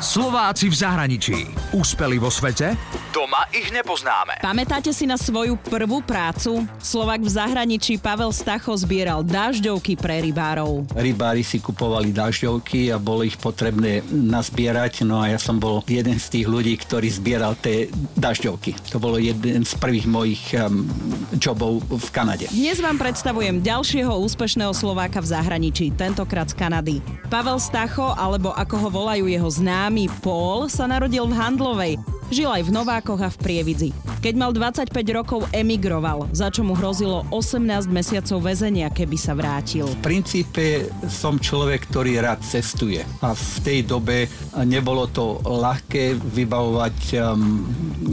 Slováci v zahraničí. Úspeli vo svete? Doma ich nepoznáme. Pamätáte si na svoju prvú prácu? Slovak v zahraničí Pavel Stacho zbieral dažďovky pre rybárov. Rybári si kupovali dažďovky a bolo ich potrebné nazbierať, no a ja som bol jeden z tých ľudí, ktorý zbieral tie dažďovky. To bolo jeden z prvých mojich um, jobov v Kanade. Dnes vám predstavujem ďalšieho úspešného Slováka v zahraničí, tentokrát z Kanady. Pavel Stacho, alebo ako ho volajú jeho známy Paul sa narodil v Handlovej. Žil aj v Novákoch a v Prievidzi. Keď mal 25 rokov, emigroval, za čo mu hrozilo 18 mesiacov väzenia, keby sa vrátil. V princípe som človek, ktorý rád cestuje. A v tej dobe nebolo to ľahké vybavovať um,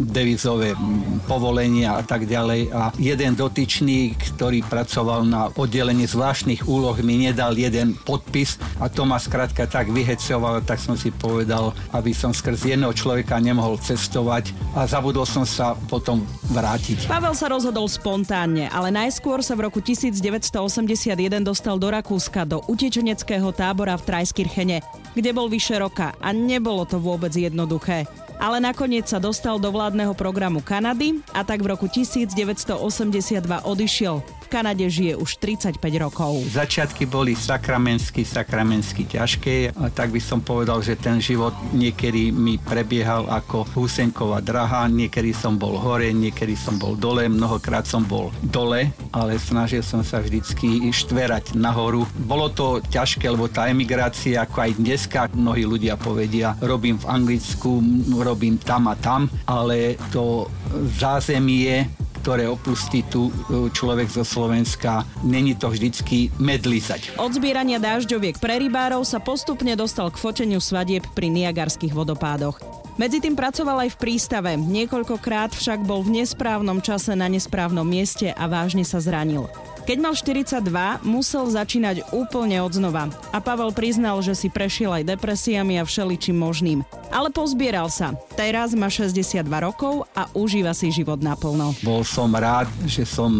devizové povolenia a tak ďalej. A jeden dotyčný, ktorý pracoval na oddelení zvláštnych úloh, mi nedal jeden podpis a to ma skrátka tak vyhecoval, tak som si povedal, aby som skrz jedného človeka nemohol cestovať a zabudol som sa po potom vrátiť. Pavel sa rozhodol spontánne, ale najskôr sa v roku 1981 dostal do Rakúska, do utečeneckého tábora v Trajskirchene, kde bol vyše roka a nebolo to vôbec jednoduché ale nakoniec sa dostal do vládneho programu Kanady a tak v roku 1982 odišiel. V Kanade žije už 35 rokov. Začiatky boli sakramensky, sakramensky ťažké a tak by som povedal, že ten život niekedy mi prebiehal ako húsenková draha, niekedy som bol hore, niekedy som bol dole, mnohokrát som bol dole, ale snažil som sa vždycky štverať nahoru. Bolo to ťažké, lebo tá emigrácia, ako aj dneska mnohí ľudia povedia, robím v Anglicku, robím tam a tam, ale to zázemie ktoré opustí tu e, človek zo Slovenska, není to vždycky medlizať. Od zbierania dážďoviek pre rybárov sa postupne dostal k foteniu svadieb pri Niagarských vodopádoch. Medzi tým pracoval aj v prístave, niekoľkokrát však bol v nesprávnom čase na nesprávnom mieste a vážne sa zranil. Keď mal 42, musel začínať úplne od znova. A Pavel priznal, že si prešiel aj depresiami a všeličím možným. Ale pozbieral sa. Teraz má 62 rokov a užíva si život naplno. Bol som rád, že som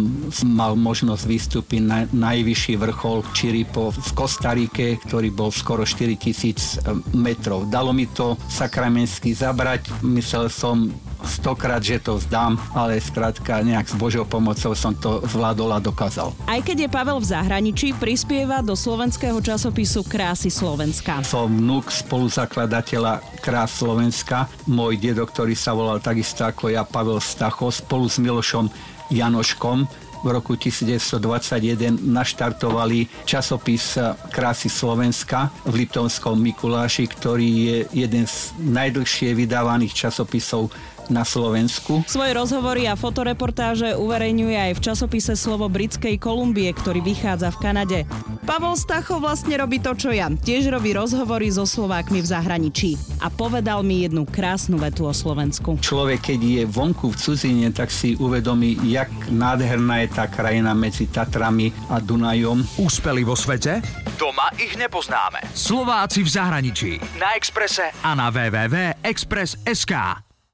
mal možnosť vystúpiť na najvyšší vrchol Čiripo v Kostarike, ktorý bol skoro 4000 eh, metrov. Dalo mi to sakramensky zabrať. Myslel som stokrát, že to vzdám, ale skrátka nejak s Božou pomocou som to zvládol a dokázal. Aj keď je Pavel v zahraničí, prispieva do slovenského časopisu Krásy Slovenska. Som vnúk spoluzakladateľa Krás Slovenska. Môj dedo, ktorý sa volal takisto ako ja, Pavel Stacho, spolu s Milošom Janoškom v roku 1921 naštartovali časopis Krásy Slovenska v Liptonskom Mikuláši, ktorý je jeden z najdlhšie vydávaných časopisov na Slovensku. Svoje rozhovory a fotoreportáže uverejňuje aj v časopise Slovo Britskej Kolumbie, ktorý vychádza v Kanade. Pavol Stacho vlastne robí to, čo ja. Tiež robí rozhovory so Slovákmi v zahraničí. A povedal mi jednu krásnu vetu o Slovensku. Človek, keď je vonku v cudzine, tak si uvedomí, jak nádherná je tá krajina medzi Tatrami a Dunajom. Úspeli vo svete? Doma ich nepoznáme. Slováci v zahraničí. Na Exprese a na www.express.sk.